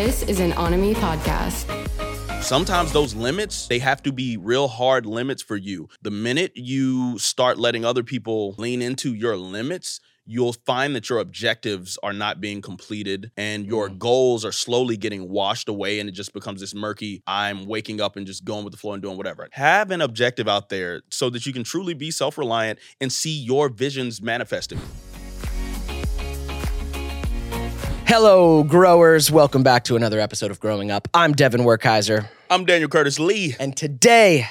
This is an Onomy podcast. Sometimes those limits, they have to be real hard limits for you. The minute you start letting other people lean into your limits, you'll find that your objectives are not being completed and your Mm. goals are slowly getting washed away and it just becomes this murky I'm waking up and just going with the flow and doing whatever. Have an objective out there so that you can truly be self-reliant and see your visions manifesting. Hello, growers. Welcome back to another episode of Growing Up. I'm Devon Werkheiser, I'm Daniel Curtis Lee. and today,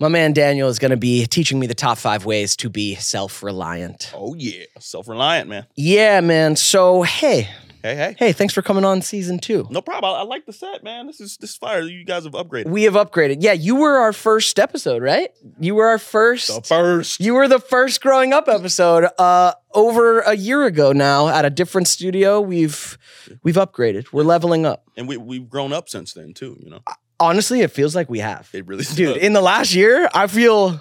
my man Daniel is going to be teaching me the top five ways to be self reliant. Oh yeah, self-reliant, man. Yeah, man. So, hey, Hey, hey. hey, thanks for coming on season two. No problem. I, I like the set, man. This is this is fire. You guys have upgraded. We have upgraded. Yeah, you were our first episode, right? You were our first. The first. You were the first growing up episode uh over a year ago now at a different studio. We've we've upgraded. We're leveling up. and we we've grown up since then too. You know, Honestly, it feels like we have. it really Dude, does. in the last year, I feel.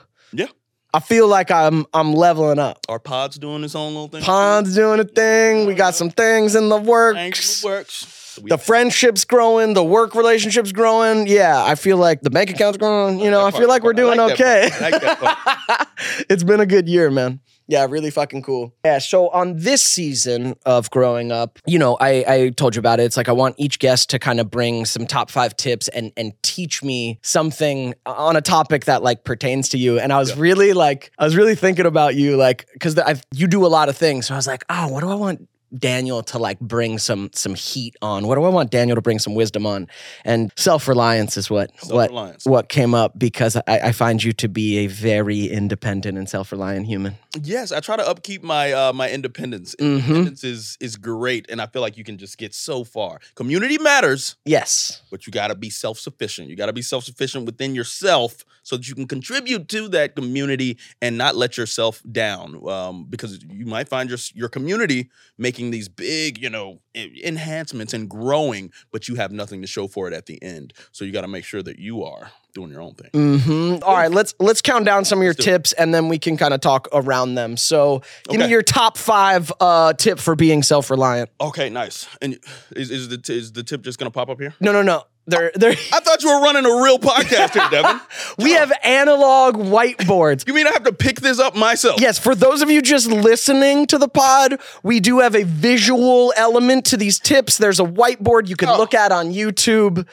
I feel like I'm I'm leveling up. Our pod's doing its own little thing. Pod's doing a thing. We got some things in the works. for the works. The friendship's growing, the work relationship's growing. Yeah, I feel like the bank account's growing. You know, I feel like we're doing okay. that part. I like that it's been a good year, man. Yeah, really fucking cool. Yeah, so on this season of growing up, you know, I, I told you about it. It's like I want each guest to kind of bring some top five tips and and teach me something on a topic that like pertains to you. And I was Yeah. really like, I was really thinking about you, like, because you do a lot of things. So I was like, oh, what do I want Daniel to like bring some some heat on? What do I want Daniel to bring some wisdom on? And self reliance is what what what came up because I, I find you to be a very independent and self reliant human. yes, I try to upkeep my uh, my independence. Mhm. Independence is is great, and I feel like you can just get so far. Community matters, Yes. but you got to be self sufficient. You got to be self sufficient within yourself so that you can contribute to that community and not let yourself down. Um, because you might find your your community making these big, you know, enhancements and growing, but you have nothing to show for it at the end. So you got to make sure that you are doing your own thing. Mm-hmm. All right, let's let's count down some of your tips and then we can kind of talk around them. So give me your top five uh, tip for being self reliant. Okay, nice. And is is the t- is the tip just gonna pop up here? No, no, no. They're they're I thought you were running a real podcast here, Devon. we have analog whiteboards. You mean I have to pick this up myself? Yes, for those of you just listening to the pod, we do have a visual element to these tips. There's a whiteboard you can Oh. look at on YouTube.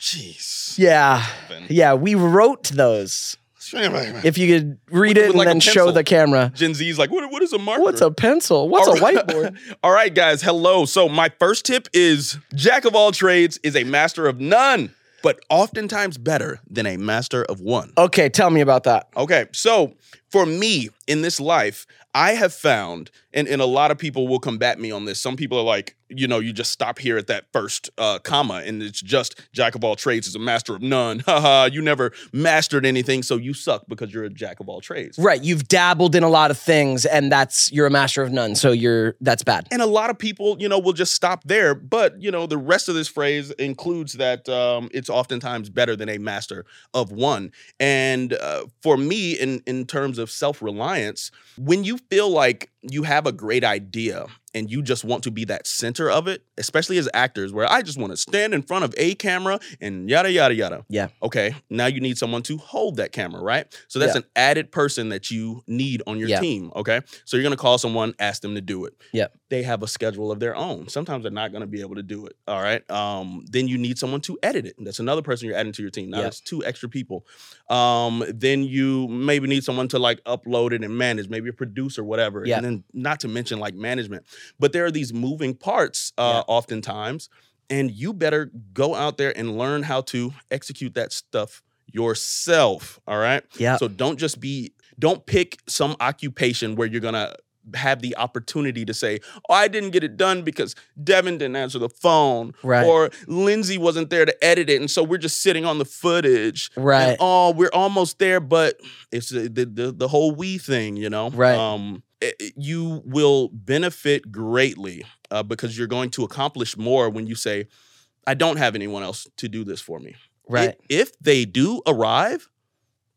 Jeez. Yeah. Yeah, we wrote those. If you could read it and like then show the camera. Gen Z's like, what, what is a marker? What's a pencil? What's All a right. whiteboard? all right, guys. Hello. So my first tip is Jack of all trades is a master of none, but oftentimes better than a master of one. Okay, tell me about that. Okay, so for me in this life, I have found, and, and a lot of people will combat me on this. Some people are like, you know, you just stop here at that first uh, comma, and it's just jack of all trades is a master of none. Haha, you never mastered anything, so you suck because you're a jack of all trades. Right, you've dabbled in a lot of things and that's you're a master of none, so you're that's bad. And a lot of people, you know, will just stop there. But, you know, the rest of this phrase includes that um, it's oftentimes better than a master of one. And uh, for me, in, in terms of self reliance, when you feel like you have a great idea and you just want to be that center of it, especially as actors, where I just want to stand in front of a camera and yada, yada, yada. Yeah. Okay. Now you need someone to hold that camera, right? So that's Yeah. an added person that you need on your Yeah. team. Okay. So you're going to call someone, ask them to do it Yeah. they have a schedule of their own. Sometimes they're not going to be able to do it. All right. Um, then you need someone to edit it. That's another person you're adding to your team. Now Yeah. that's two extra people. Um, then you maybe need someone to like upload it and manage, maybe a producer, whatever. Yeah. And then not to mention like management. But there are these moving parts uh, oftentimes, and you better go out there and learn how to execute that stuff yourself. All right. Yeah. So don't just be, don't pick some occupation where you're gonna have the opportunity to say, "Oh, I didn't get it done because Devon didn't answer the phone, Right. or Lindsay wasn't there to edit it, and so we're just sitting on the footage." and, Right. oh, we're almost there, but it's the the, the, whole we thing, you know. Right. Um, you will benefit greatly uh, because you're going to accomplish more when you say, "I don't have anyone else to do this for me." Right. if they do arrive,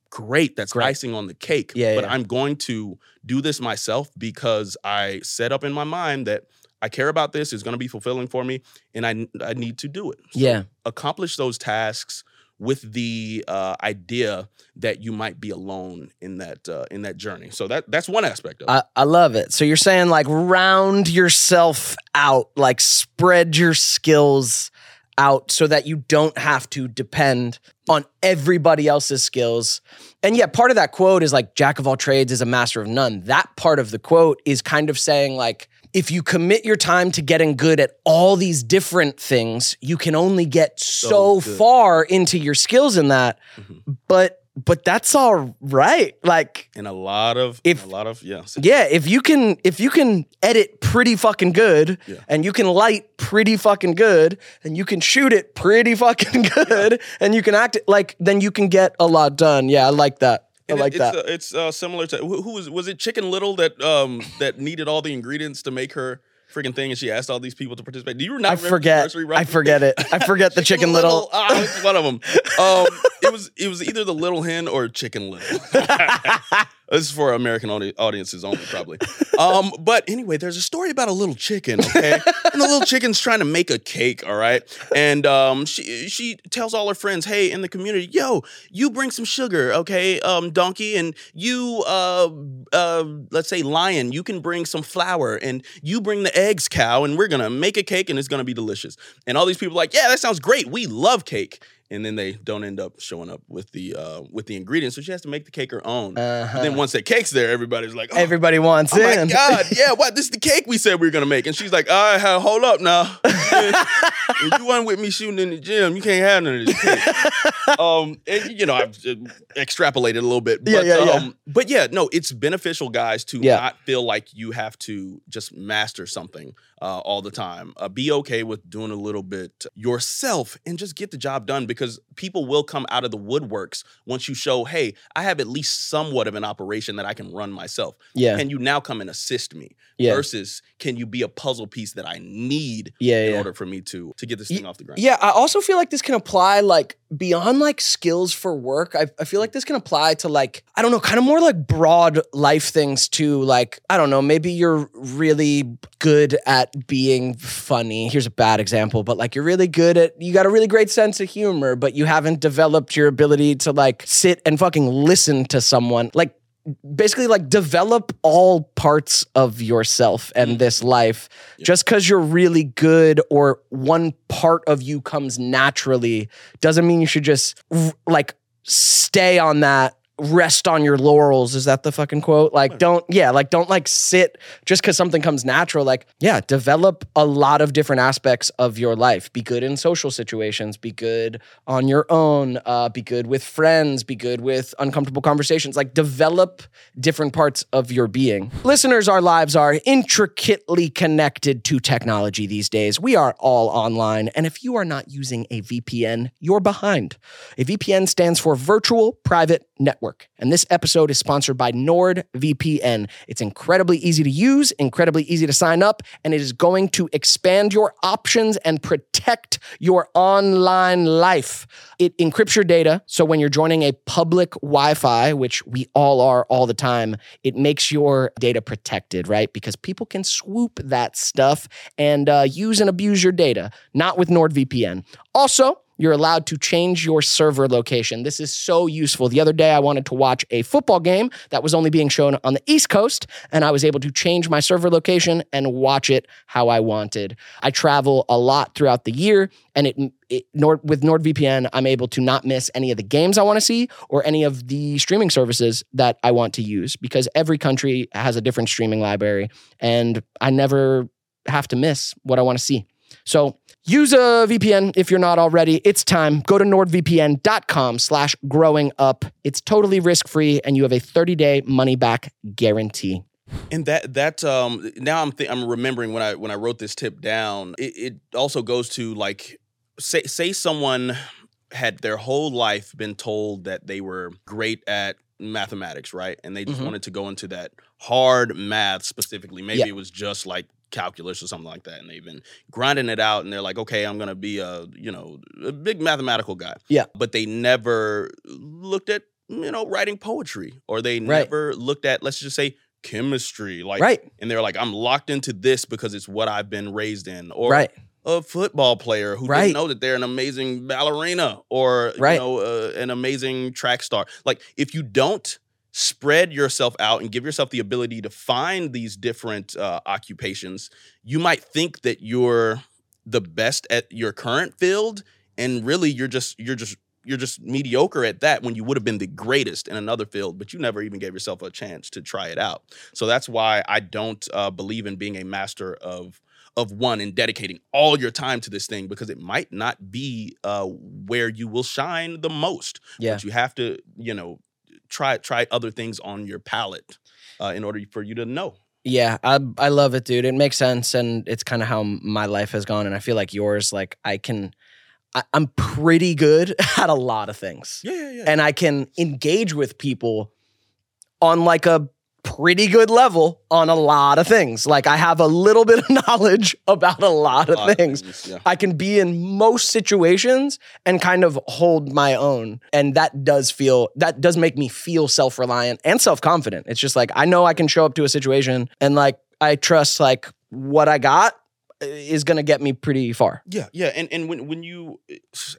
great. That's Great. icing on the cake. Yeah, But yeah. I'm going to do this myself because I set up in my mind that I care about this. It's going to be fulfilling for me, and I I need to do it. So Yeah. accomplish those tasks with the uh, idea that you might be alone in that uh, in that journey. So that that's one aspect of it. I, I love it. So you're saying like round yourself out, like spread your skills out so that you don't have to depend on everybody else's skills. And yeah, part of that quote is like jack of all trades is a master of none. That part of the quote is kind of saying like if you commit your time to getting good at all these different things, you can only get so, good. far into your skills in that. Mhm. But but that's all right. Like in a lot of If- a lot of yeah. yeah, if you can if you can edit pretty fucking good Yeah. and you can light pretty fucking good and you can shoot it pretty fucking good and you can act it like then you can get a lot done. Yeah, I like that. I like it's, that. Uh, it's uh, similar to who, who was was it Chicken Little that um that needed all the ingredients to make her freaking thing, and she asked all these people to participate. Do you not I remember forget. I forget it. I forget the chicken little. Ah, it's one of them. Um, it was it was either the Little Hen or Chicken Little. this is for American audi- audiences only, probably. Um, but anyway, there's a story about a little chicken, okay? and the little chicken's trying to make a cake, all right? And um, she she tells all her friends, hey, in the community, yo, you bring some sugar, okay, um, donkey, and you uh uh let's say lion, you can bring some flour, and you bring the eggs, cow, and we're gonna make a cake, and it's gonna be delicious. And all these people are like, yeah, that sounds great. We love cake. And then they don't end up showing up with the uh, with the ingredients, so she has to make the cake her own. Uh-huh. And then once that cake's there, everybody's like, oh, Everybody wants oh my god, yeah, what? This is the cake we said we were gonna make. And she's like, all right, hold up now. if you weren't with me shooting in the gym, you can't have none of this cake. um, and, you know, I've uh, extrapolated a little bit, but Yeah, yeah, yeah. um, but yeah, no, it's beneficial, guys, to Yeah. not feel like you have to just master something uh, all the time. Uh, be okay with doing a little bit yourself and just get the job done because people will come out of the woodworks once you show, hey, I have at least somewhat of an operation that I can run myself. Yeah. Can you now come and assist me? Yeah. Versus, can you be a puzzle piece that I need Yeah, in yeah. order for me to to get this thing off the ground? Yeah, I also feel like this can apply like beyond like skills for work. I, I feel like this can apply to like, I don't know, kind of more like broad life things too. Like, I don't know, maybe you're really good at being funny. Here's a bad example, but like you're really good at, you got a really great sense of humor, but you haven't developed your ability to like sit and fucking listen to someone. Like, basically like develop all parts of yourself and Mhm. this life Yeah. just because you're really good or one part of you comes naturally doesn't mean you should just like stay on that rest on your laurels is that the fucking quote? Like don't yeah like don't like sit just because something comes natural like yeah develop a lot of different aspects of your life. Be good in social situations be good on your own uh, be good with friends be good with uncomfortable conversations. Like develop different parts of your being. Listeners our lives are intricately connected to technology these days. We are all online. And if you are not using a vpn you're behind. A vpn stands for virtual private network and this episode is sponsored by nordvpn. It's incredibly easy to use incredibly easy to sign up and it is going to expand your options and protect your online life. It encrypts your data so when you're joining a public wi-fi which we all are all the time it makes your data protected right? Because people can swoop that stuff and uh, use and abuse your data not with nordvpn. Also you're allowed to change your server location. This is so useful. The other day, I wanted to watch a football game that was only being shown on the East Coast, and I was able to change my server location and watch it how I wanted. I travel a lot throughout the year, and it, it Nord, with NordVPN, I'm able to not miss any of the games I want to see or any of the streaming services that I want to use because every country has a different streaming library, and I never have to miss what I want to see. So use a VPN if you're not already. It's time. Go to nordvpn.com slash growing up. It's totally risk-free and you have a 30-day money-back guarantee. And that that um now I'm th- I'm remembering when I when I wrote this tip down. It, it also goes to like say say someone had their whole life been told that they were great at mathematics, right? And they just Mhm. wanted to go into that hard math specifically. Maybe Yeah. it was just like calculus or something like that and they've been grinding it out and they're like okay i'm gonna be a you know a big mathematical guy Yeah. but they never looked at you know writing poetry or they Right. never looked at let's just say chemistry, like right, and they're like, I'm locked into this because it's what I've been raised in. Or right, a football player who Right. didn't know that they're an amazing ballerina or Right. you know uh, an amazing track star. Like if you don't spread yourself out and give yourself the ability to find these different uh, occupations, you might think that you're the best at your current field, and really you're just you're just you're just mediocre at that when you would have been the greatest in another field, but you never even gave yourself a chance to try it out. So that's why I don't uh, believe in being a master of of one and dedicating all your time to this thing because it might not be uh, where you will shine the most. Yeah. But you have to, you know, try try other things on your palette uh, in order for you to know. Yeah, I I love it, dude. It makes sense, and it's kind of how my life has gone, and I feel like yours. Like I can, I, I'm pretty good at a lot of things, Yeah, yeah, yeah. and I can engage with people on like a pretty good level on a lot of things. Like I have a little bit of knowledge about a lot of lot of things. things, yeah. I can be in most situations and kind of hold my own. And that does feel, that does make me feel self reliant and self confident. It's just like, I know I can show up to a situation and like, I trust like what I got uh, is going to get me pretty far. Yeah, yeah, and and when when you,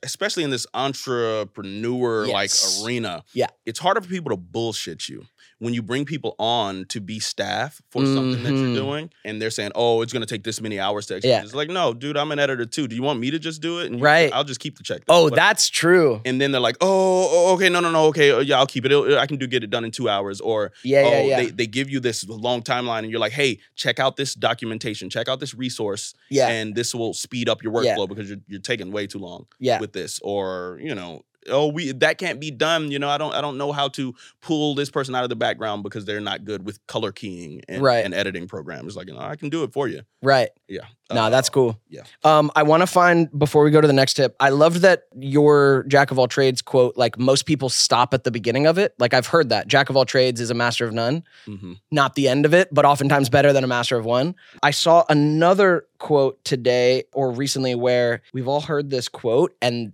especially in this entrepreneur like Yes. arena, Yeah. it's harder for people to bullshit you when you bring people on to be staff for something that you're doing, and they're saying, "Oh, it's going to take this many hours to execute." Yeah. It's like, no, dude, I'm an editor too. Do you want me to just do it? And Right. I'll just keep the check. Oh, But- that's true. And then they're like, "Oh, oh, okay, no, no, no, okay, uh, yeah, I'll keep it. I can do get it done in two hours." Or Yeah, oh, yeah, yeah. They, they give you this long timeline, and you're like, "Hey, check out this documentation, check out this resource, yeah. and this will speed up your Yeah. workflow because you're you're taking way too long yeah. with this." Or you know, oh, we that can't be done. You know, I don't I don't know how to pull this person out of the background because they're not good with color keying and, Right. and editing programs. Like, you know, I can do it for you. Right. Yeah. That's Uh, cool. yeah. Um, I want to find before we go to the next tip. I loved that your jack of all trades quote. Like most people stop at the beginning of it. Like I've heard that jack of all trades is a master of none. mhm. Not the end of it, but oftentimes better than a master of one. I saw another quote today or recently where we've all heard this quote, and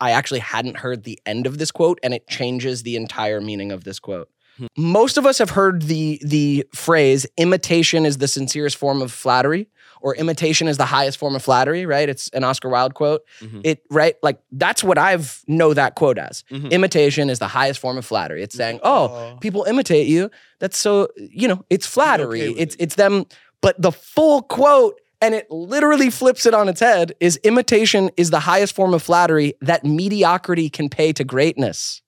I actually hadn't heard the end of this quote, and it changes the entire meaning of this quote. Hmm. Most of us have heard the the phrase imitation is the sincerest form of flattery or imitation is the highest form of flattery, right? It's an Oscar Wilde quote. Mhm. It right like that's what I've know that quote as. Mhm. Imitation is the highest form of flattery. It's saying, "Oh, people imitate you." That's so, you know, it's flattery. okay it's it. it's them but the full quote and it literally flips it on its head is imitation is the highest form of flattery that mediocrity can pay to greatness.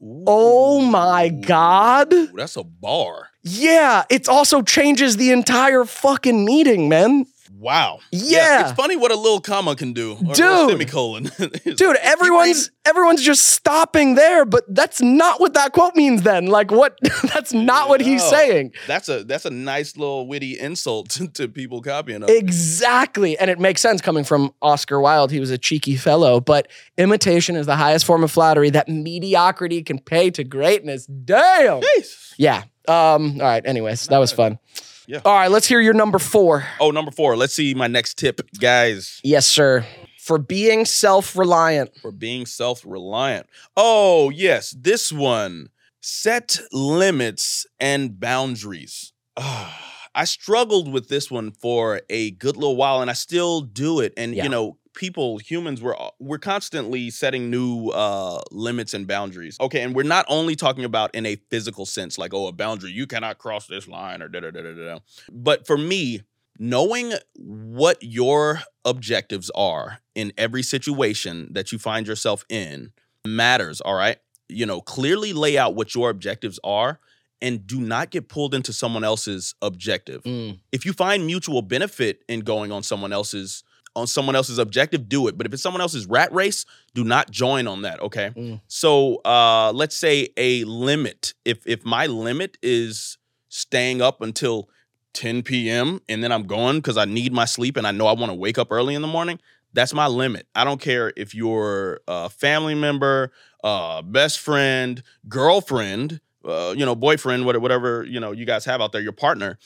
Oh my god. Ooh, that's a bar. Yeah, it also changes the entire fucking meeting, man. Wow. Yeah. It's funny what a little comma can do. Or, or a semicolon. Dude, everyone's everyone's just stopping there, but that's not what that quote means then. Like what that's not what he's saying. That's a that's a nice little witty insult to, to people copying us. Exactly. And it makes sense coming from Oscar Wilde. He was a cheeky fellow, but imitation is the highest form of flattery that mediocrity can pay to greatness. Damn. Jeez. Yeah. Um, all right. Anyways, that was fun. Yeah. All right, let's hear your number four. Oh, number four. Let's see my next tip, guys, Yes, sir. For being self-reliant. for being self-reliant. Oh, yes, this one. Set limits and boundaries. Ah, I struggled with this one for a good little while, and I still do it. And Yeah. you know, people, humans, we're we're constantly setting new uh, limits and boundaries. Okay, and we're not only talking about in a physical sense, like oh, a boundary, you cannot cross this line, or da da da da da. But for me, knowing what your objectives are in every situation that you find yourself in matters. All right, you know, clearly lay out what your objectives are. And do not get pulled into someone else's objective Mm, if you find mutual benefit in going on someone else's on someone else's objective do it. But if it's someone else's rat race do not join on that okay? Mm. so uh let's say a limit. If if my limit is staying up until 10 p.m and then i'm going because i need my sleep and i know i want to wake up early in the morning that's my limit. I don't care if you're a family member uh best friend girlfriend uh, you know boyfriend whatever, whatever you know you guys have out there your partner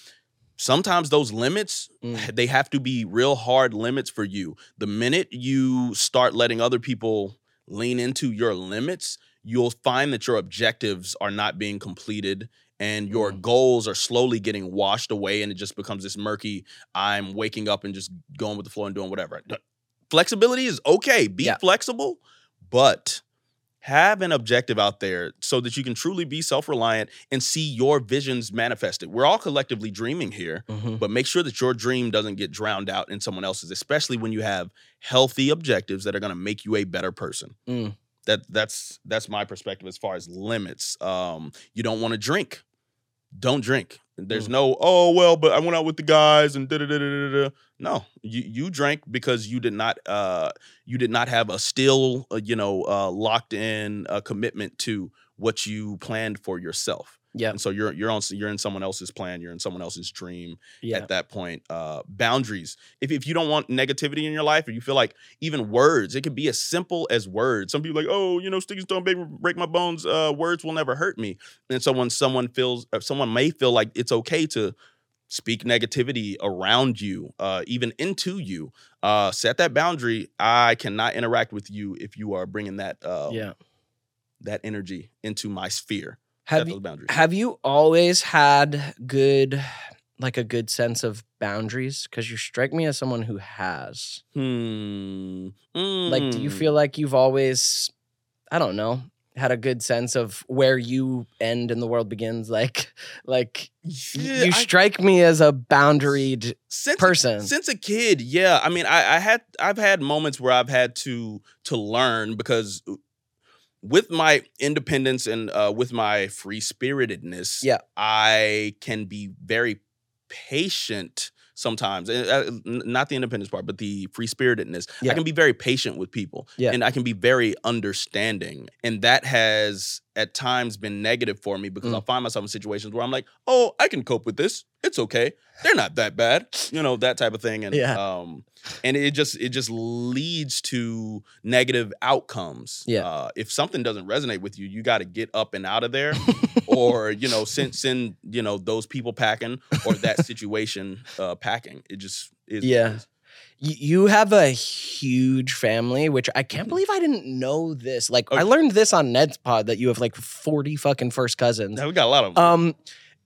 sometimes those limits Mm. they have to be real hard limits for you the minute you start letting other people lean into your limits you'll find that your objectives are not being completed and your Mm. goals are slowly getting washed away and it just becomes this murky i'm waking up and just going with the flow and doing whatever flexibility is okay be Yeah. flexible but have an objective out there so that you can truly be self-reliant and see your visions manifested. We're all collectively dreaming here Mhm. but make sure that your dream doesn't get drowned out in someone else's especially when you have healthy objectives that are going to make you a better person. Mm. that that's that's my perspective as far as limits. Um you don't want to drink. Don't drink there's Mm. no oh well but i went out with the guys and da da da da da no you you drank because you did not uh you did not have a still uh, you know uh locked in uh, commitment to what you planned for yourself Yeah. and so you're you're on you're in someone else's plan you're in someone else's dream Yeah. at that point. Uh, boundaries. If, if you don't want negativity in your life, or you feel like even words, it could be as simple as words. Some people like, oh, you know, sticky stone baby break my bones. Uh, words will never hurt me. And so when someone feels, or someone may feel like it's okay to speak negativity around you, uh, even into you, uh, set that boundary. I cannot interact with you if you are bringing that uh, yeah. that energy into my sphere. Have you, boundaries. have you always had good, like a good sense of boundaries? Because you strike me as someone who has. Hmm. Like, do you Mm. feel like you've always, I don't know, had a good sense of where you end and the world begins? Like, like Yeah, you I- strike me as a boundaried since person. since a kid yeah i mean I, I had i've had moments where i've had to to learn because with my independence and uh, with my free spiritedness Yeah. i can be very patient sometimes Uh, uh, not the independence part but the free spiritedness Yeah. i can be very patient with people Yeah. and i can be very understanding and that has at times been negative for me because Mm. i'll find myself in situations where i'm like oh i can cope with this it's okay they're not that bad you know that type of thing and Yeah. um and it just it just leads to negative outcomes Yeah. uh if something doesn't resonate with you you got to get up and out of there or you know send send you know those people packing or that situation uh packing it just is Yeah. is. You have a huge family, which I can't Mhm. believe I didn't know this. Like, I learned this on Ned's pod that you have like 40 fucking first cousins. Yeah, we got a lot of 'em. Um,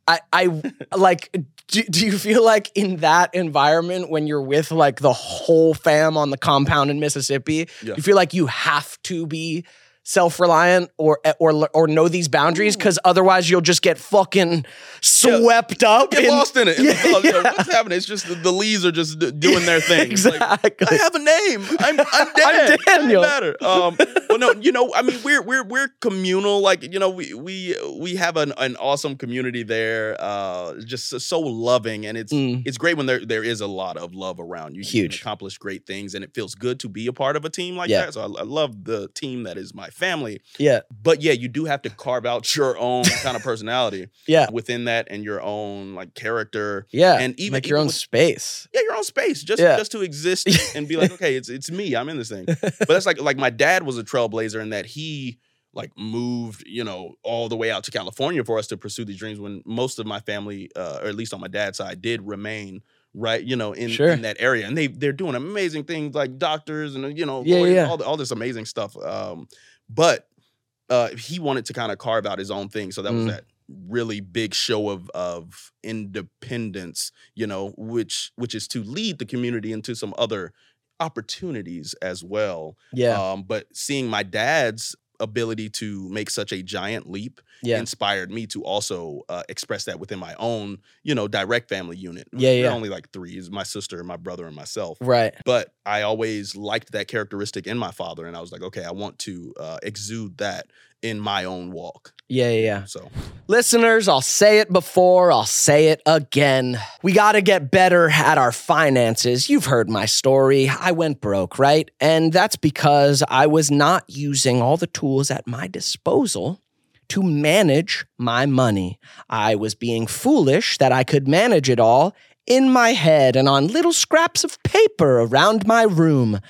I, I like. Do, do you feel like in that environment when you're with like the whole fam on the compound in Mississippi, Yeah. you feel like you have to be self-reliant or or or know these boundaries because otherwise you'll just get fucking swept up. get in- lost in it. Yeah, you know, yeah. What's happening? It's just the, the leaves are just doing their thing. It's like, Exactly. I have a name. I'm I'm dead. Daniel. It matter. Um, well, no, you know, I mean, we're we're we're communal. Like, you know, we we we have an, an awesome community there. Uh, just so, loving, and it's Mm. it's great when there there is a lot of love around you. You Huge. can accomplish great things, and it feels good to be a part of a team like Yeah. that. So I, I love the team that is my family. yeah, But yeah, you do have to carve out your own kind of personality yeah, within that, and your own like character yeah. and even like your even own with- space. yeah, your own space, just Yeah. just to exist and be like, okay, it's it's me, I'm in this thing. But that's like like my dad was a trailblazer in that he like moved, you know, all the way out to California for us to pursue these dreams. When most of my family, uh, or at least on my dad's side, did remain right, you know, in, Sure. in that area, and they they're doing amazing things like doctors and you know, Yeah, lawyers, yeah. all all this amazing stuff. Um, but uh, he wanted to kind of carve out his own thing, so that was Mm. that really big show of of independence, you know, which which is to lead the community into some other opportunities as well. Yeah, Um, but seeing my dad's ability to make such a giant leap yeah, inspired me to also uh, express that within my own, you know, direct family unit. Yeah, yeah. only like three: is my sister, my brother, and myself. right. But I always liked that characteristic in my father, and I was like, okay, I want to uh, exude that in my own walk. Yeah, yeah, yeah. So Listeners, I'll say it before, I'll say it again. We got to get better at our finances. You've heard my story. I went broke, right? And that's because I was not using all the tools at my disposal to manage my money. I was being foolish that I could manage it all in my head and on little scraps of paper around my room.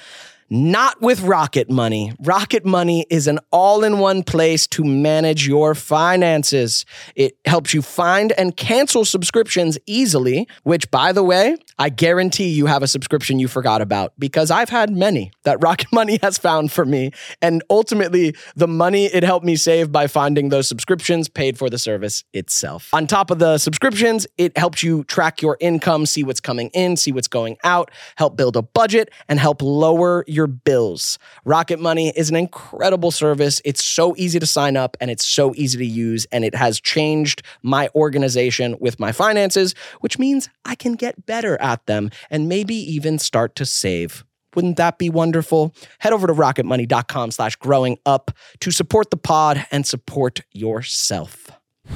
Not with Rocket Money. Rocket Money is an all in one place to manage your finances. It helps you find and cancel subscriptions easily, which, by the way, I guarantee you have a subscription you forgot about because I've had many that Rocket Money has found for me. And ultimately, the money it helped me save by finding those subscriptions paid for the service itself. On top of the subscriptions, it helps you track your income, see what's coming in, see what's going out, help build a budget, and help lower your bills. Rocket Money is an incredible service. It's so easy to sign up and it's so easy to use, and it has changed my organization with my finances, which means I can get better at them and maybe even start to save. Wouldn't that be wonderful? Head over to rocketmoney.com slash growing up to support the pod and support yourself.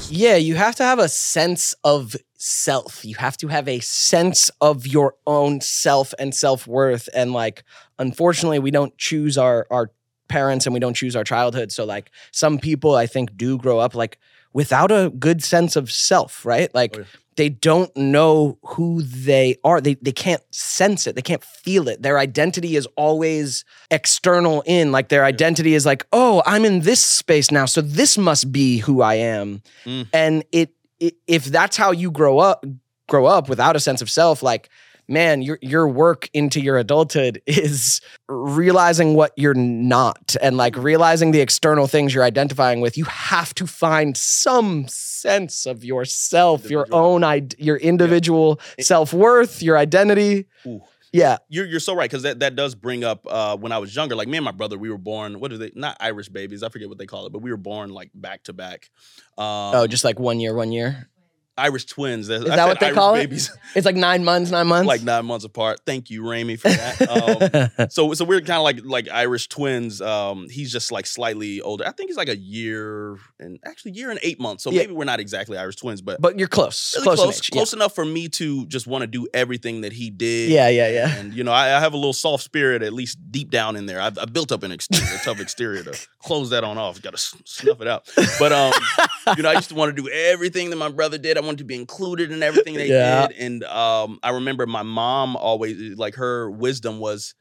Yeah, you have to have a sense of self. You have to have a sense of your own self and self worth. And like, unfortunately, we don't choose our our parents and we don't choose our childhood. So like, some people I think do grow up like without a good sense of self, right? Like. Oh, yeah. They don't know who they are. They they can't sense it. They can't feel it. Their identity is always external in. Like their identity is like, oh, I'm in this space now, so this must be who I am. Mm. And it, it if that's how you grow up, grow up without a sense of self, like man, your your work into your adulthood is realizing what you're not and like realizing the external things you're identifying with. You have to find some sense of yourself, your own id- your individual self-worth, your identity. Ooh. Yeah. You're you're so right because that, that does bring up uh, when I was younger. Like me and my brother, we were born. What are they? Not Irish babies. I forget what they call it, but we were born like back to back. Um, Oh, just like one year, one year. Irish twins. Is that what they call it? babies, It's like nine months, nine months. like nine months apart. Thank you, Ramy, for that. Um, so so we're kind of like like Irish twins. Um, he's just like slightly older. I think he's like a year and actually year and eight months. So Yeah. maybe we're not exactly Irish twins, but, but you're close. really close, close, close enough for me to just want to do everything that he did. Yeah, yeah, yeah. And you know, I, I have a little soft spirit, at least deep down in there. I've, I built up an exterior, a tough exterior to close that on off. Got to snuff it out. But um, you know, I used to want to do everything that my brother did. I wanted to be included in everything they Yeah. did. And um, I remember my mom always like her wisdom was,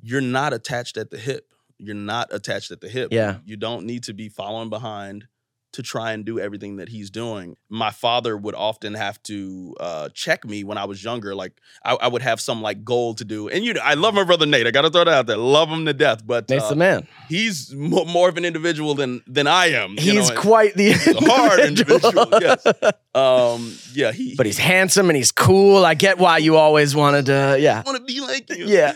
"You're not attached at the hip. You're not attached at the hip. Yeah. You don't need to be following behind." To try and do everything that he's doing. My father would often have to uh, check me when I was younger. Like I, I would have some like goal to do. And you know, I love my brother Nate. I got to throw that out there. Love him to death. But Nate's uh, the man. he's mo- more of an individual than than I am. you He's know, quite the a hard individual. yes. Um. Yeah. He. But he's handsome and he's cool. I get why you always wanted to. Yeah. want to be like you. Yeah.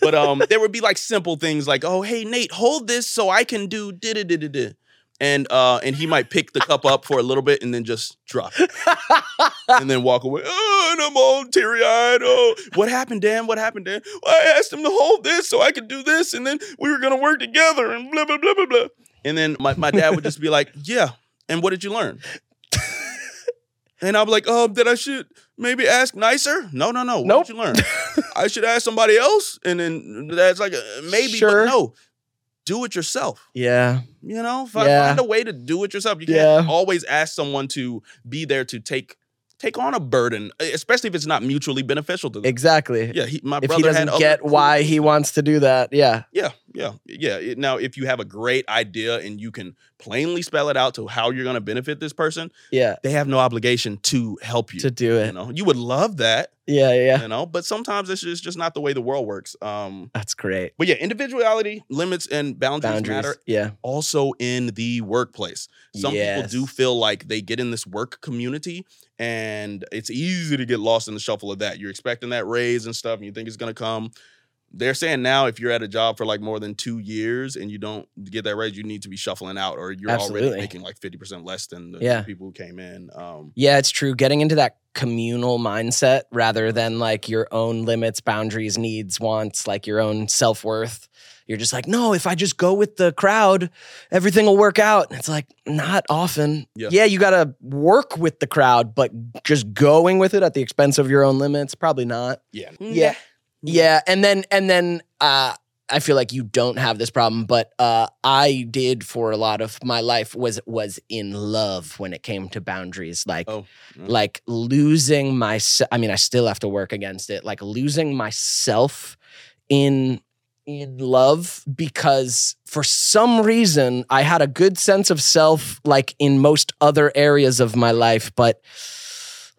But um, there would be like simple things like, oh, hey Nate, hold this so I can do da da da da da. And uh, and he might pick the cup up for a little bit and then just drop it. and then walk away. Oh, and I'm all teary eyed. Oh, what happened, Dan? What happened, Dan? Well, I asked him to hold this so I could do this, and then we were gonna work together, and blah blah blah blah blah. And then my, my dad would just be like, "Yeah." And what did you learn? and I'll be like, "Oh, that I should maybe ask nicer." No, no, no. What Nope. did you learn? I should ask somebody else. And then that's like a, maybe, Sure. but no. Do it yourself. yeah. You know, Fi- Yeah. find a way to do it yourself. You Yeah. can't always ask someone to be there to take take on a burden, especially if it's not mutually beneficial to them. Exactly. Yeah, he, my if brother he doesn't had get why he wants to do that, yeah. Yeah, yeah, yeah. Now, if you have a great idea and you can plainly spell it out to how you're going to benefit this person, Yeah. they have no obligation to help you. To do it. you know, you would love that, Yeah. Yeah. you know, but sometimes it's just, just not the way the world works. Um, That's great. but yeah, individuality, limits, and boundaries, Boundaries. matter Yeah. also in the workplace. Some Yes. people do feel like they get in this work community and it's easy to get lost in the shuffle of that. You're expecting that raise and stuff and you think it's going to come. They're saying now if you're at a job for like more than 2 years and you don't get that raise, you need to be shuffling out or you're Absolutely. already making like 50% less than the Yeah. people who came in. Um Yeah, it's true. Getting into that communal mindset rather than like your own limits, boundaries, needs, wants, like your own self worth. You're just like, no, if I just go with the crowd, everything will work out. It's like, not often. Yeah. Yeah, you got to work with the crowd, but just going with it at the expense of your own limits, probably not. yeah. Yeah. Yeah, and then and then uh I feel like you don't have this problem, but uh I did for a lot of my life was was in love when it came to boundaries. Like Oh, yeah. like losing my I mean I still have to work against it. Like losing myself in in love because for some reason I had a good sense of self like in most other areas of my life, but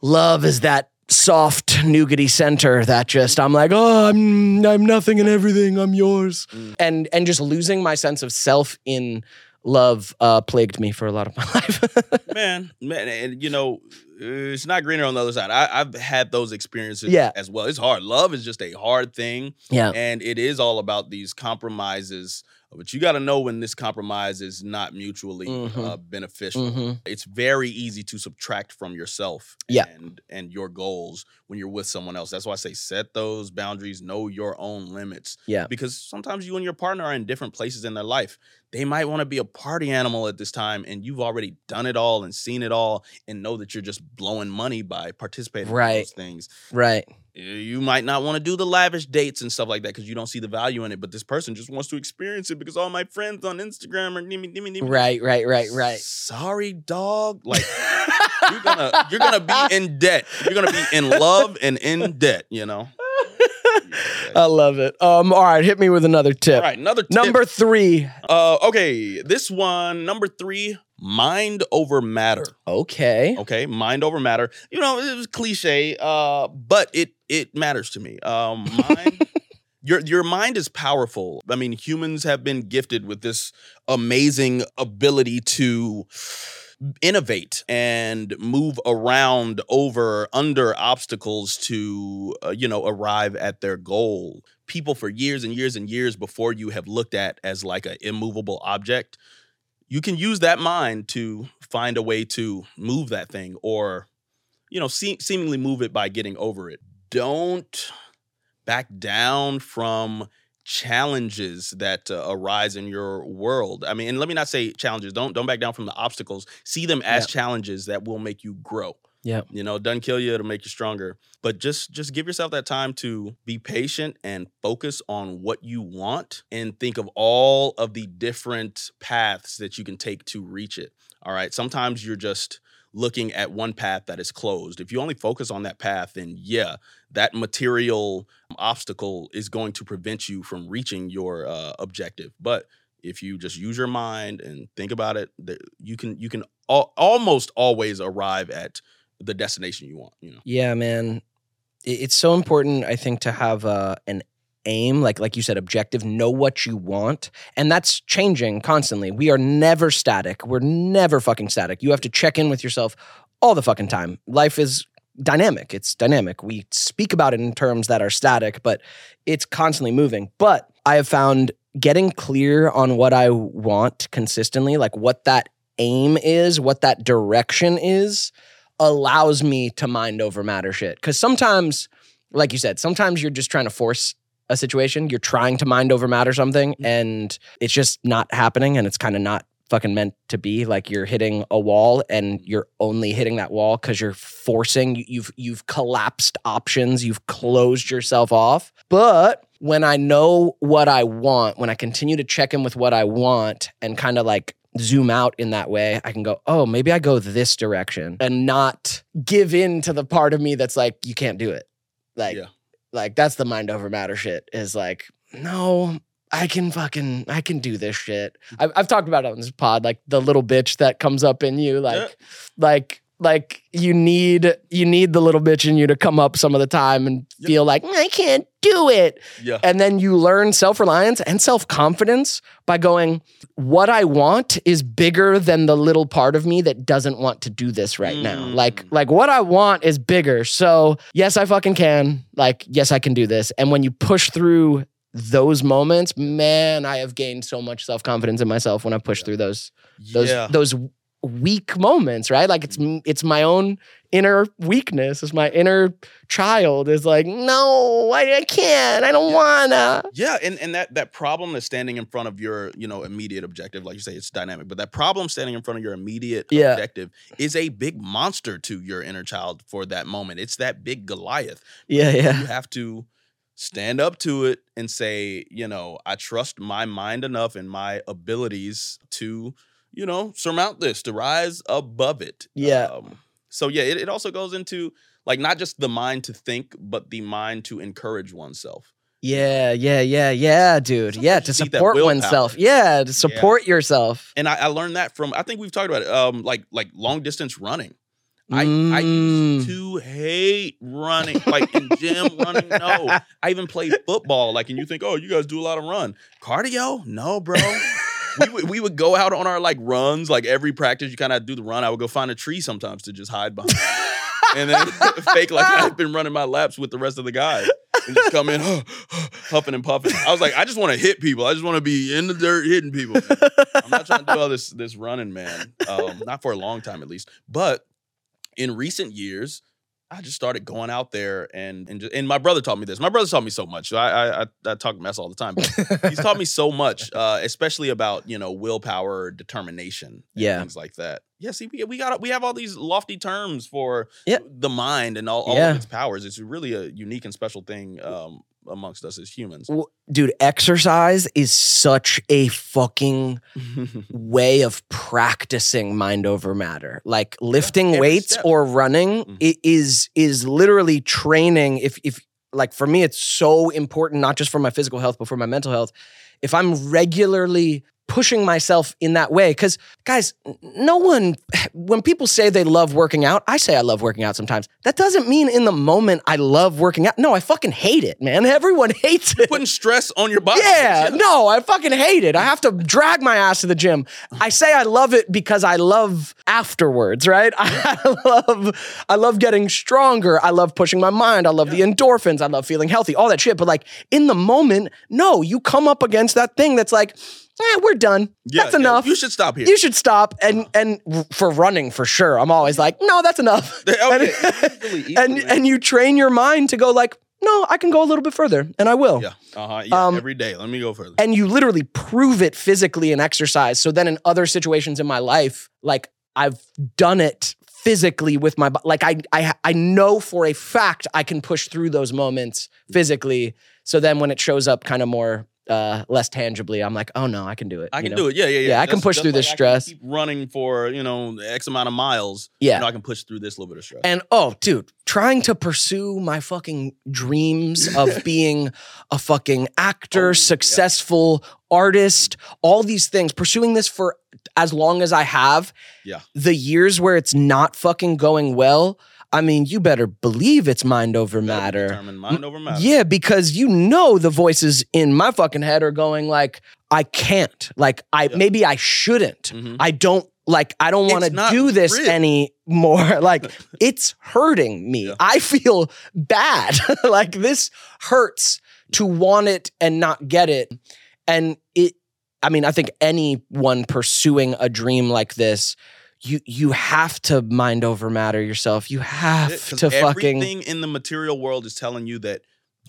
love is that soft nougaty center that just I'm like, oh, I'm I'm nothing and everything. I'm yours, Mm. and and just losing my sense of self in love uh, plagued me for a lot of my life. man, man, and you know, it's not greener on the other side. I, I've had those experiences Yeah. as well. It's hard. Love is just a hard thing, yeah, and it is all about these compromises. But you got to know when this compromise is not mutually Mhm. uh, beneficial. hmm It's very easy to subtract from yourself Yeah. and and your goals when you're with someone else. That's why I say set those boundaries, know your own limits. Yeah. Because sometimes you and your partner are in different places in their life. They might want to be a party animal at this time, and you've already done it all and seen it all, and know that you're just blowing money by participating in those things. right. You might not want to do the lavish dates and stuff like that because you don't see the value in it. But this person just wants to experience it because all my friends on Instagram are nimmy, nimmy, nimmy. Right, right, right, right. Sorry, dog. Like you're gonna you're gonna be in debt. You're gonna be in love and in debt. You know. I love it. Um, all right, hit me with another tip. All right, another tip. Number three. Uh, okay, this one, number three, mind over matter. Okay. Okay, mind over matter. You know, it was cliche, uh, but it it matters to me. Um, mind. Your, your mind is powerful. I mean, humans have been gifted with this amazing ability to innovate and move around over under obstacles to uh, you know arrive at their goal people for years and years and years before you have looked at as like an immovable object you can use that mind to find a way to move that thing or you know se- seemingly move it by getting over it don't back down from challenges that uh, arise in your world. I mean, and let me not say challenges. Don't don't back down from the obstacles. See them as challenges that will make you grow. Yep. You know, it doesn't kill you, it'll make you stronger. But just just give yourself that time to be patient and focus on what you want and think of all of the different paths that you can take to reach it. All right. Sometimes you're just looking at one path that is closed. If you only focus on that path, then yeah, that material obstacle is going to prevent you from reaching your uh, objective. But if you just use your mind and think about it, you can you can al- almost always arrive at the destination you want. You know. Yeah, man. It's so important, I think, to have uh, an aim, like like you said, objective. Know what you want, and that's changing constantly. We are never static. We're never fucking static. You have to check in with yourself all the fucking time. Life is dynamic. It's dynamic. We speak about it in terms that are static, but it's constantly moving. But I have found getting clear on what I want consistently, like what that aim is, what that direction is, allows me to mind over matter shit. Cause sometimes, like you said, sometimes you're just trying to force a situation. You're trying to mind over matter something mm-hmm. and it's just not happening and it's kind of not fucking meant to be. Like you're hitting a wall and you're only hitting that wall because you're forcing you- you've you've collapsed options, you've closed yourself off. But when I know what I want, when I continue to check in with what I want and kind of like zoom out in that way, I can go, oh, maybe I go this direction and not give in to the part of me that's like, you can't do it. Like, Yeah. like that's the mind over matter shit is like, no, I can fucking, I can do this shit. Mm. I've, I've talked about it on this pod, like the little bitch that comes up in you, like, Yeah. like, like you need, you need the little bitch in you to come up some of the time and Yep. feel like I can't do it. Yeah. And then you learn self reliance and self confidence by going, what I want is bigger than the little part of me that doesn't want to do this right now. Like, Mm. like what I want is bigger. So yes, I fucking can. Like, yes, I can do this. And when you push through those moments, man, I have gained so much self confidence in myself when I push Yeah. through those those yeah. those weak moments, right? Like it's it's my own inner weakness. It's my inner child is like, no, I, I can't. I don't wanna. Yeah, and, and that that problem is standing in front of your, you know, immediate objective, like you say, it's dynamic, but that problem standing in front of your immediate Yeah. objective is a big monster to your inner child for that moment. It's that big Goliath. Yeah, yeah. You have to stand up to it and say, you know, I trust my mind enough and my abilities to, you know, surmount this, to rise above it. Yeah. Um, so yeah, it, it also goes into like not just the mind to think, but the mind to encourage oneself. yeah, yeah, yeah, yeah, dude. yeah, to you need that support oneself. Yeah, to support yourself. and I, I learned that from I think we've talked about it, um, like like long distance running. I, I used Mm. to hate running, like in gym running. No, I even played football. Like, and you think, oh, you guys do a lot of run, cardio? No, bro. we would we would go out on our like runs, like every practice. You kind of do the run. I would go find a tree sometimes to just hide behind, and then fake like I've been running my laps with the rest of the guys, and just come in huffing and puffing. I was like, I just want to hit people. I just want to be in the dirt hitting people. man. I'm not trying to do all this this running, man. Um, not for a long time at least. But in recent years, I just started going out there and and just, and my brother taught me this. My brother taught me so much. I I, I, talk mess all the time, but he's taught me so much, uh, especially about you know willpower, determination, and Yeah. things like that. Yeah, see, we, we got we have all these lofty terms for Yeah. the mind and all, all Yeah. of its powers. It's really a unique and special thing um, amongst us as humans. W- Dude, exercise is such a fucking way of practicing mind over matter. Like lifting every weights step. or running Mhm. i- is is literally training if if like for me it's so important not just for my physical health but for my mental health. If I'm regularly pushing myself in that way cuz guys no one when people say they love working out I say I love working out sometimes that doesn't mean in the moment I love working out no I fucking hate it man everyone hates it Putting stress on your body. yeah, no, I fucking hate it. I have to drag my ass to the gym. I say I love it because I love afterwards, right? I love I love getting stronger. I love pushing my mind. I love the endorphins. I love feeling healthy, all that shit. But like in the moment, no, you come up against that thing that's like, eh, we're done. Yeah, that's yeah, enough. You should stop here. You should stop. And and for running for sure, I'm always like, no, that's enough. Okay, And- easily, and easily. and you train your mind to go like, no, I can go a little bit further, and I will. yeah, uh-huh, yeah, Um, every day. Let me go further. and you literally prove it physically in exercise. So then in other situations in my life, like I've done it physically with my like I I I know for a fact I can push through those moments physically. So then when it shows up kind of more uh less tangibly, I'm like, "Oh no, I can do it." I can do it. Yeah, yeah, yeah. Yeah, I can push through this stress. keep running for you know X amount of miles. Yeah. you know, I can push through this little bit of stress. And oh, dude, trying to pursue my fucking dreams of being a fucking actor, Oh, yeah. successful artist, all these things, pursuing this for as long as I have. Yeah. The years where it's not fucking going well, I mean, you better believe it's mind over matter. mind over matter. Yeah, because you know the voices in my fucking head are going like, I can't. Like I Yeah. maybe I shouldn't. Mhm. I don't like I don't want to do this real. anymore. Like it's hurting me. Yeah. I feel bad. like this hurts to want it and not get it. And it I mean, I think anyone pursuing a dream like this, you you have to mind over matter yourself. You have to fucking everything in the material world is telling you that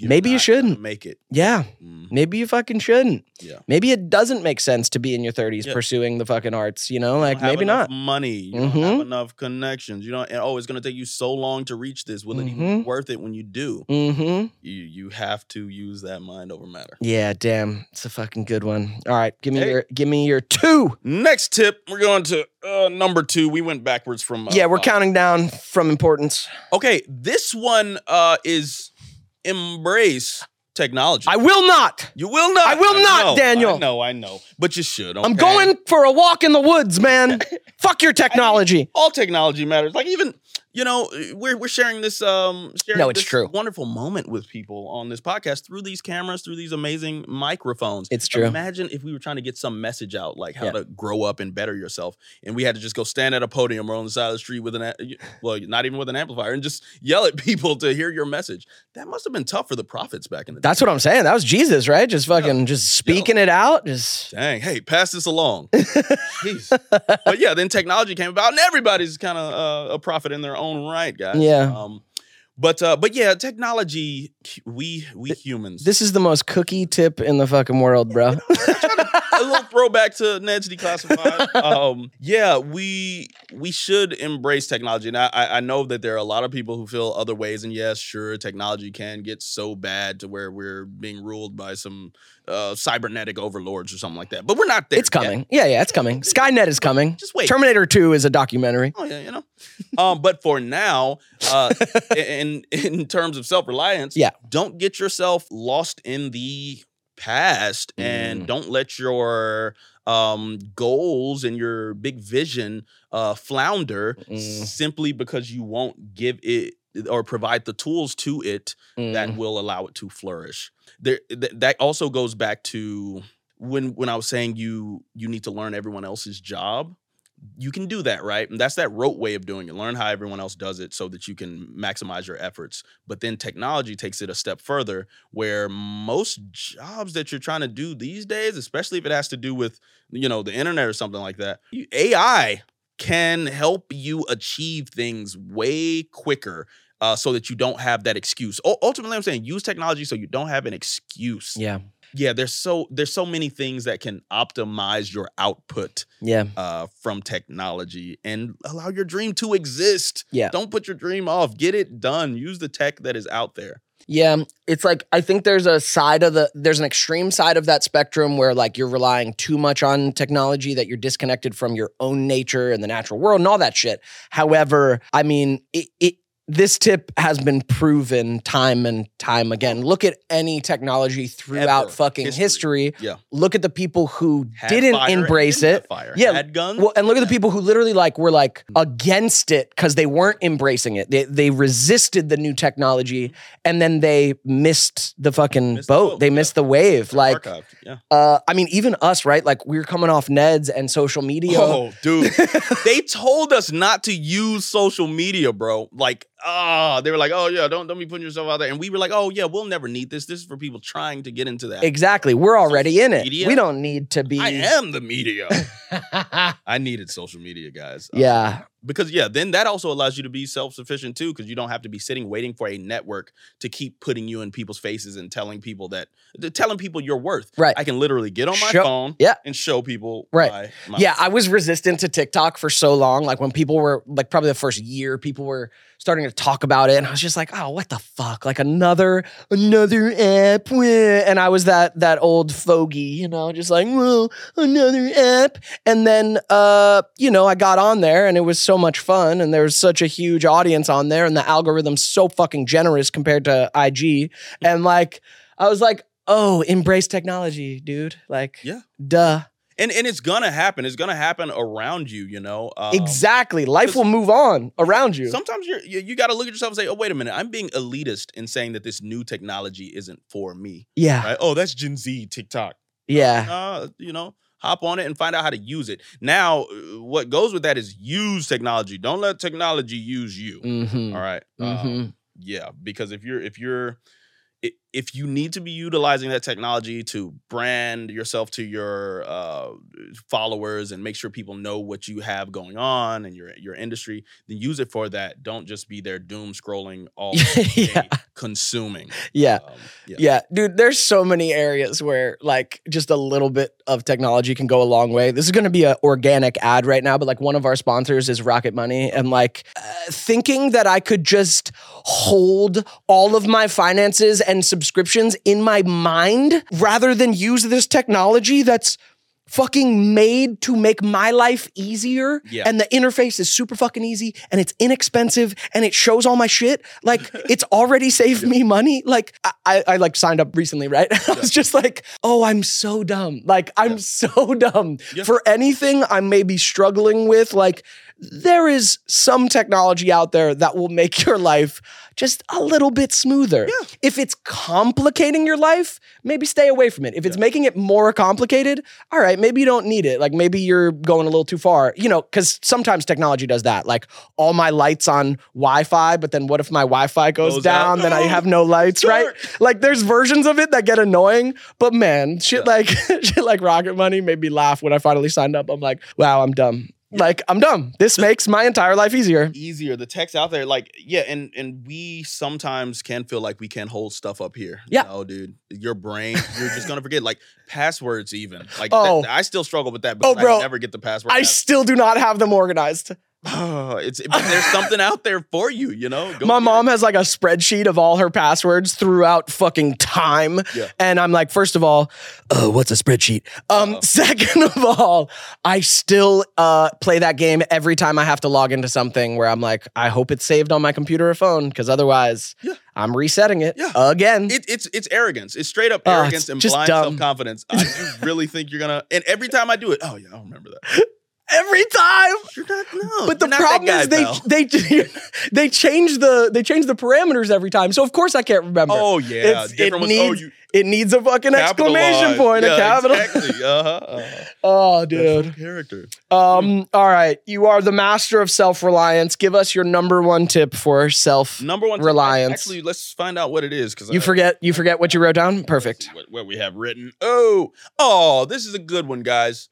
Maybe you shouldn't. make it. yeah. Mm, Maybe you fucking shouldn't. yeah. Maybe it doesn't make sense to be in your 30s Yeah. pursuing the fucking arts, you know? You Like don't have maybe not. money. You don't have enough connections. You don't. And, oh, it's going to take you so long to reach this. Will it even be worth it when you do? Mhm. You you have to use that mind over matter. Yeah, damn. It's a fucking good one. All right, give me Hey. your give me your 2. Next tip, we're going to uh, number two. We went backwards from. Uh, yeah, we're five. counting down from importance. Okay, this one uh, is embrace technology. I will not. you will not. I will not, know, Daniel. I know, I know, but you should. I'm going for a walk in the woods, man. Fuck your technology. All technology matters. Like even you know we're we're sharing this um sharing No, it's this true. wonderful moment with people on this podcast through these cameras, through these amazing microphones. It's true. Imagine if we were trying to get some message out, like how Yeah. to grow up and better yourself, and we had to just go stand at a podium or on the side of the street with an, well, not even with an amplifier, and just yell at people to hear your message. That must have been tough for the prophets back in the day. That's what I'm saying. That was Jesus, right? Just fucking just speaking it out. Just Dang, hey, pass this along. But yeah, then technology came about, and everybody's kind of uh, a prophet in their own right, guys. Yeah. Um, but uh, but yeah, technology. We we humans. this is the most cookie tip in the fucking world, bro. a little throwback to Ned's Declassified. um, yeah, we we should embrace technology, and I I know that there are a lot of people who feel other ways. And yes, sure, technology can get so bad to where we're being ruled by some uh, cybernetic overlords or something like that. But we're not there. It's yet. coming. Yeah, yeah, it's coming. Skynet is coming. Just wait. Terminator 2 is a documentary. Oh yeah, you know. um, but for now, uh, in in terms of self reliance, Yeah. Don't get yourself lost in the past and Mm. don't let your um goals and your big vision uh flounder Mm. simply because you won't give it or provide the tools to it that Mm. will allow it to flourish. There th- that also goes back to when when I was saying you you need to learn everyone else's job. You can do that, right? And that's that rote way of doing it. Learn how everyone else does it so that you can maximize your efforts. But then technology takes it a step further where most jobs that you're trying to do these days, especially if it has to do with, you know, the internet or something like that, AI can help you achieve things way quicker uh, so that you don't have that excuse. U- ultimately, I'm saying use technology so you don't have an excuse. yeah, Yeah, there's so there's so many things that can optimize your output yeah, uh, from technology and allow your dream to exist. Yeah. Don't put your dream off. Get it done. Use the tech that is out there. yeah. It's like I think there's a side of the there's an extreme side of that spectrum where like you're relying too much on technology that you're disconnected from your own nature and the natural world and all that shit. However, I mean, it, it this tip has been proven time and time again. Look at any technology throughout Ever. fucking History. history. Yeah. Look at the people who Had didn't embrace didn't it. Fire. Yeah, Had guns. Well, and look at the people who literally like were like against it because they weren't embracing it. They they resisted the new technology and then they missed the fucking Missed the boat. boat, They yeah. missed the wave. Like Yeah. uh I mean even us, right? Like we were coming off Neds and social media. Oh, dude. they told us not to use social media, bro. Like, ah, they were like, oh yeah, don't don't be putting yourself out there. And we were like, oh yeah, we'll never need this. This is for people trying to get into that. Exactly. We're already in it. media? We don't need to be I am the media. I needed social media, guys. Yeah. Because yeah, then that also allows you to be self-sufficient too, because you don't have to be sitting waiting for a network to keep putting you in people's faces and telling people that telling people your worth. Right. I can literally get on my Show- phone yeah. and show people Right. my, my Yeah, I was resistant to TikTok for so long. Like when people were like probably the first year, people were starting to talk about it, and I was just like, "Oh, what the fuck? Like another another app?" And I was that that old fogey, you know, just like, "Well, another app." And then, uh, you know, I got on there, and it was so much fun, and there's such a huge audience on there, and the algorithm's so fucking generous compared to IG, and like, I was like. Oh, embrace technology, dude. Like, Yeah. duh. and and it's gonna happen. It's gonna happen around you. You know. Um, Exactly. Life will move on around you. Sometimes you're, you you got to look at yourself and say, "Oh, wait a minute! I'm being elitist in saying that this new technology isn't for me." yeah. Right? Oh, that's Gen Z TikTok. Yeah. uh, you know, hop on it and find out how to use it. Now, uh, what goes with that is use technology. Don't let technology use you. Mm-hmm. All right. Um, Mm-hmm. yeah, because if you're if you're if you need to be utilizing that technology to brand yourself to your uh, followers and make sure people know what you have going on and your your industry, then use it for that. Don't just be there doom scrolling all Yeah. day, consuming. yeah. Um, yeah. Yeah. Dude, there's so many areas where like just a little bit of technology can go a long way. This is going to be an organic ad right now, but like one of our sponsors is Rocket Money. And like uh, thinking that I could just hold all of my finances and subscriptions in my mind rather than use this technology that's fucking made to make my life easier. Yeah. and the interface is super fucking easy and it's inexpensive and it shows all my shit. Like it's already saved me money. Like I, I, I like signed up recently right? I was just like oh i'm so dumb. Like i'm Yeah. so dumb. Yeah. for anything i may be struggling with like there is some technology out there that will make your life just a little bit smoother. Yeah. If it's complicating your life, maybe stay away from it. If it's Yeah. making it more complicated, all right, maybe you don't need it. Like maybe you're going a little too far, you know, because sometimes technology does that. Like all my lights on Wi Fi, but then what if my Wi Fi goes, Goes out. down? Then I have no lights, right? Like there's versions of it that get annoying, but man, shit Yeah. like shit like Rocket Money made me laugh when I finally signed up. I'm like, wow, I'm dumb. Like I'm dumb. This makes my entire life easier. easier. The text out there, like, yeah, and and we sometimes can feel like we can't hold stuff up here. Yeah. No, dude. Your brain, you're just gonna forget. Like passwords, even. Like Oh. that- I still struggle with that because Oh, bro. I never get the password. I app. still do not have them organized. Oh, it's there's something out there for you, you know. Go My mom it. has like a spreadsheet of all her passwords throughout fucking time. Yeah. And I'm like, first of all, uh, what's a spreadsheet? Um, Uh-oh. second of all, I still uh, play that game every time I have to log into something where I'm like, I hope it's saved on my computer or phone, because otherwise Yeah. I'm resetting it Yeah. again. It, it's it's arrogance. It's straight up Oh, arrogance it's and blind self confidence. I do really think you're gonna. And every time I do it, oh yeah, I remember that. Every time. You're not. No, But the problem that is guy, they they they change the they change the parameters every time. So of course I can't remember. Oh yeah, it ones. Oh, needs you It needs a fucking exclamation point, yeah, a capital. Exactly. Uh-huh, uh-huh. Oh, dude. character. Um. All right, you are the master of self reliance. Give us your number one tip for self. Number one Reliance. Actually, let's find out what it is because You forget. You forget what you wrote down. Perfect. What, what we have written. Oh, oh, this is a good one, guys.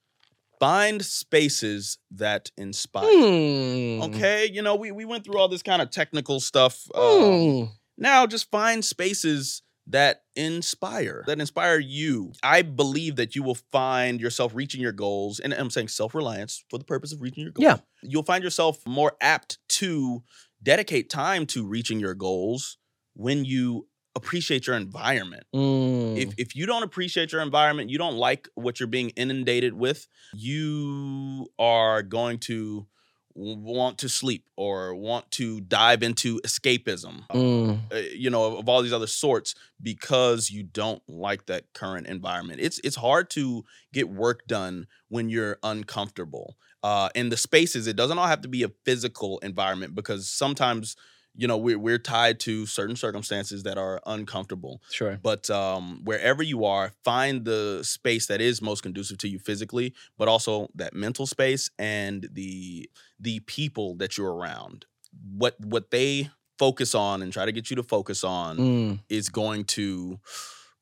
Find spaces that inspire. Hmm. Okay, you know we we went through all this kind of technical stuff. Um, Hmm. now just find spaces that inspire that inspire you i believe that you will find yourself reaching your goals and i'm saying self-reliance for the purpose of reaching your goals Yeah. you'll find yourself more apt to dedicate time to reaching your goals when you appreciate your environment Hmm. if, if you don't appreciate your environment you don't like what you're being inundated with you are going to want to sleep or want to dive into escapism Hmm. uh, you know, of, of all these other sorts because you don't like that current environment. It's it's hard to get work done when you're uncomfortable. Uh, in the spaces, it doesn't all have to be a physical environment because sometimes, you know, we're we're tied to certain circumstances that are uncomfortable. Sure. But um, wherever you are, find the space that is most conducive to you physically, but also that mental space and the the people that you're around. What what they focus on and try to get you to focus on Hmm. is going to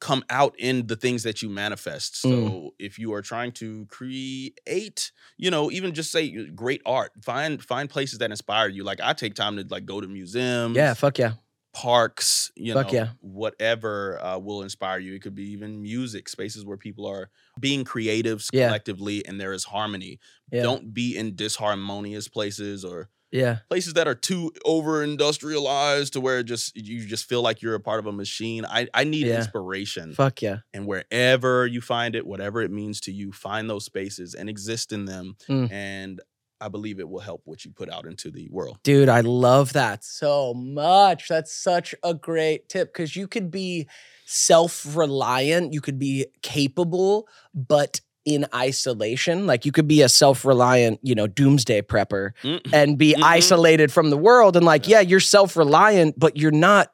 come out in the things that you manifest. So Mm. if you are trying to create, you know, even just say uh, great art, find find places that inspire you. Like I take time to like go to museums Yeah. Fuck yeah. parks, you Fuck know, yeah. whatever uh, will inspire you. It could be even music, spaces where people are being creatives Yeah. collectively and there is harmony. Yeah. Don't be in disharmonious places or Yeah. places that are too over industrialized to where it just you just feel like you're a part of a machine. I, I need Yeah. inspiration. Fuck yeah. And wherever you find it, whatever it means to you, find those spaces and exist in them. Mm. And I believe it will help what you put out into the world. Dude, I love that so much. That's such a great tip because you could be self reliant, you could be capable, but in isolation. Like you could be a self reliant, you know, doomsday prepper Mm. and be Mhm. isolated from the world. And like, yeah, you're self reliant, but you're not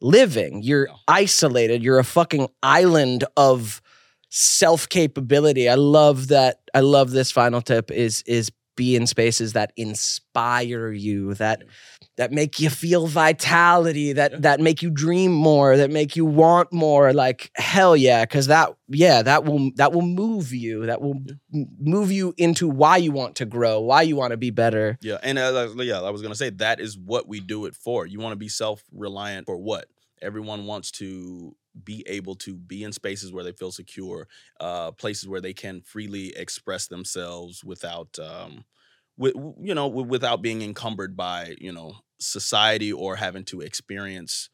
living. You're No. isolated. You're a fucking island of self capability. I love that. I love this final tip is is be in spaces that inspire you, that Yeah. That make you feel vitality, that Yeah. that make you dream more, that make you want more. Like hell yeah, because that yeah that will that will move you. That will Yeah. m- move you into why you want to grow, why you want to be better. Yeah, and uh, yeah, I was gonna say that is what we do it for. You want to be self-reliant for what? Everyone wants to be able to be in spaces where they feel secure, uh, places where they can freely express themselves without, um, with, you know, without being encumbered by you know society or having to experience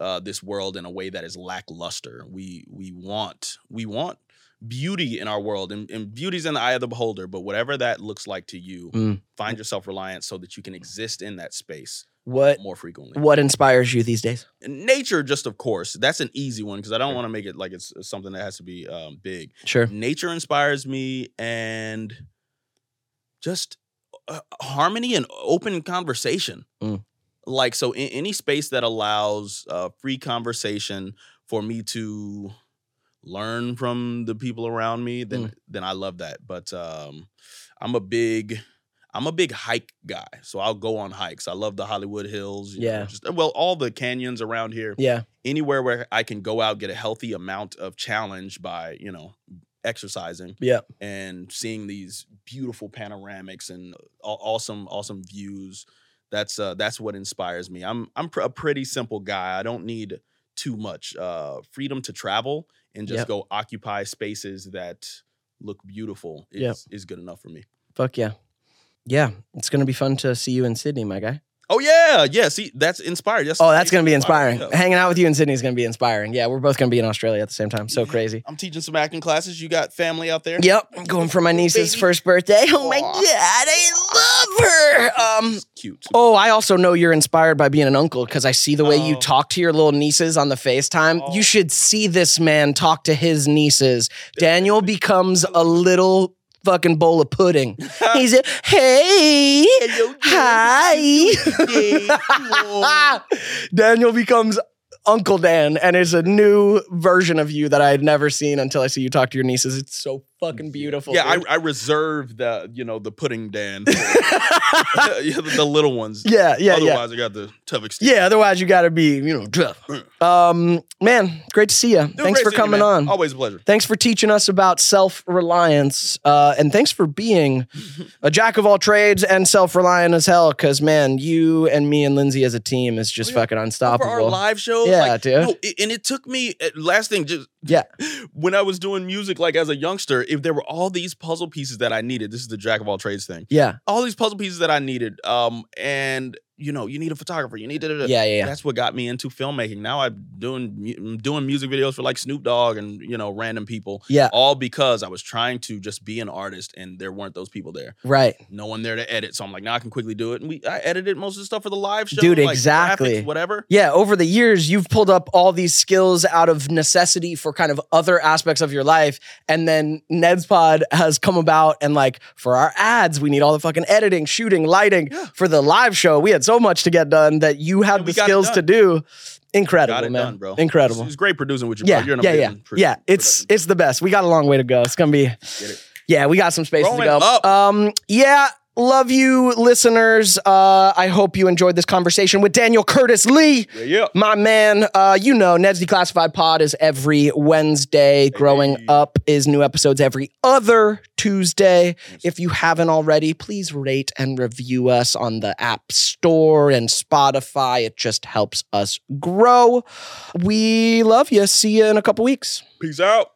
uh, this world in a way that is lackluster. We we want we want beauty in our world, and, and beauty's in the eye of the beholder. But whatever that looks like to you, Mm. find yourself reliant so that you can exist in that space What more frequently. what inspires you these days? Nature, just of course, that's an easy one because I don't want to make it like it's something that has to be um, big. Sure. Nature inspires me, and just uh, harmony and open conversation. Mm. Like so, in any space that allows uh, free conversation for me to learn from the people around me, then Mm. then I love that. But um, I'm a big I'm a big hike guy, so I'll go on hikes. I love the Hollywood Hills. you know, Yeah. just well, all the canyons around here. Yeah. Anywhere where I can go out, get a healthy amount of challenge by you know exercising Yeah. and seeing these beautiful panoramics and awesome awesome views. That's uh that's what inspires me. I'm I'm pr- a pretty simple guy. I don't need too much uh freedom to travel and just Yep. go occupy spaces that look beautiful is Yep. is good enough for me. Fuck yeah. Yeah, it's gonna be fun to see you in Sydney, my guy. Oh yeah, yeah. See, that's inspired. Yes. Oh, that's gonna be inspiring. Yeah. Hanging out with you in Sydney is gonna be inspiring. Yeah, we're both gonna be in Australia at the same time. So crazy. I'm teaching some acting classes. You got family out there? Yep, going for my niece's Baby. first birthday. Oh my god, I love her. Um, cute. Oh, I also know you're inspired by being an uncle because I see the way you Oh. talk to your little nieces on the FaceTime. Oh. You should see this man talk to his nieces. Daniel becomes a little fucking bowl of pudding. He's a, hey, Hello, hi. Daniel becomes Uncle Dan, and it's a new version of you that I had never seen until I see you talk to your nieces. It's so fucking beautiful. Yeah, I. I reserve the you know the pudding Dan, for, the, the little ones. yeah, yeah, yeah. Otherwise, I got the tough extent. Yeah, otherwise you got to be, you know, tough. Um, man, great to see you. Doing Thanks for seeing you, coming on. Always a pleasure. Thanks for teaching us about self reliance. Uh, and thanks for being a jack of all trades and self reliant as hell. Cause, man, you and me and Lindsay as a team is just Oh, yeah. fucking unstoppable. For our live show, Yeah, like, dude. no, it- and it took me. uh, Last thing, just Yeah. when I was doing music, like as a youngster, if there were all these puzzle pieces that I needed, this is the jack of all trades thing. Yeah. All these puzzle pieces that I needed, um, and you know, you need a photographer, you need da. Yeah. Yeah. Yeah. That's what got me into filmmaking. Now I'm doing I'm doing music videos for like Snoop Dogg and you know random people, Yeah. all because I was trying to just be an artist and there weren't those people there. Right. No one there to edit, so I'm like, now I can quickly do it. And we I edited most of the stuff for the live show, Dude, like exactly. graphics, whatever. Yeah, over the years, you've pulled up all these skills out of necessity for kind of other aspects of your life. And then Ned's Pod has come about, and like for our ads, we need all the fucking editing, shooting, lighting. Yeah. For the live show, we had so much to get done that you had the skills to do. Incredible, man. done, bro. Incredible. It's, it's great producing with you. yeah, bro. You're an yeah, yeah, yeah. It's production. it's the best. We got a long way to go. It's gonna be yeah, we got some spaces to go. up. Um, yeah, love you, listeners. Uh, I hope you enjoyed this conversation with Daniel Curtis Lee. Yeah, yeah. My man, uh, you know, Ned's Declassified Pod is every Wednesday. Growing Up is new episodes every other Tuesday. If you haven't already, please rate and review us on the App Store and Spotify. It just helps us grow. We love you. See you in a couple weeks. Peace out.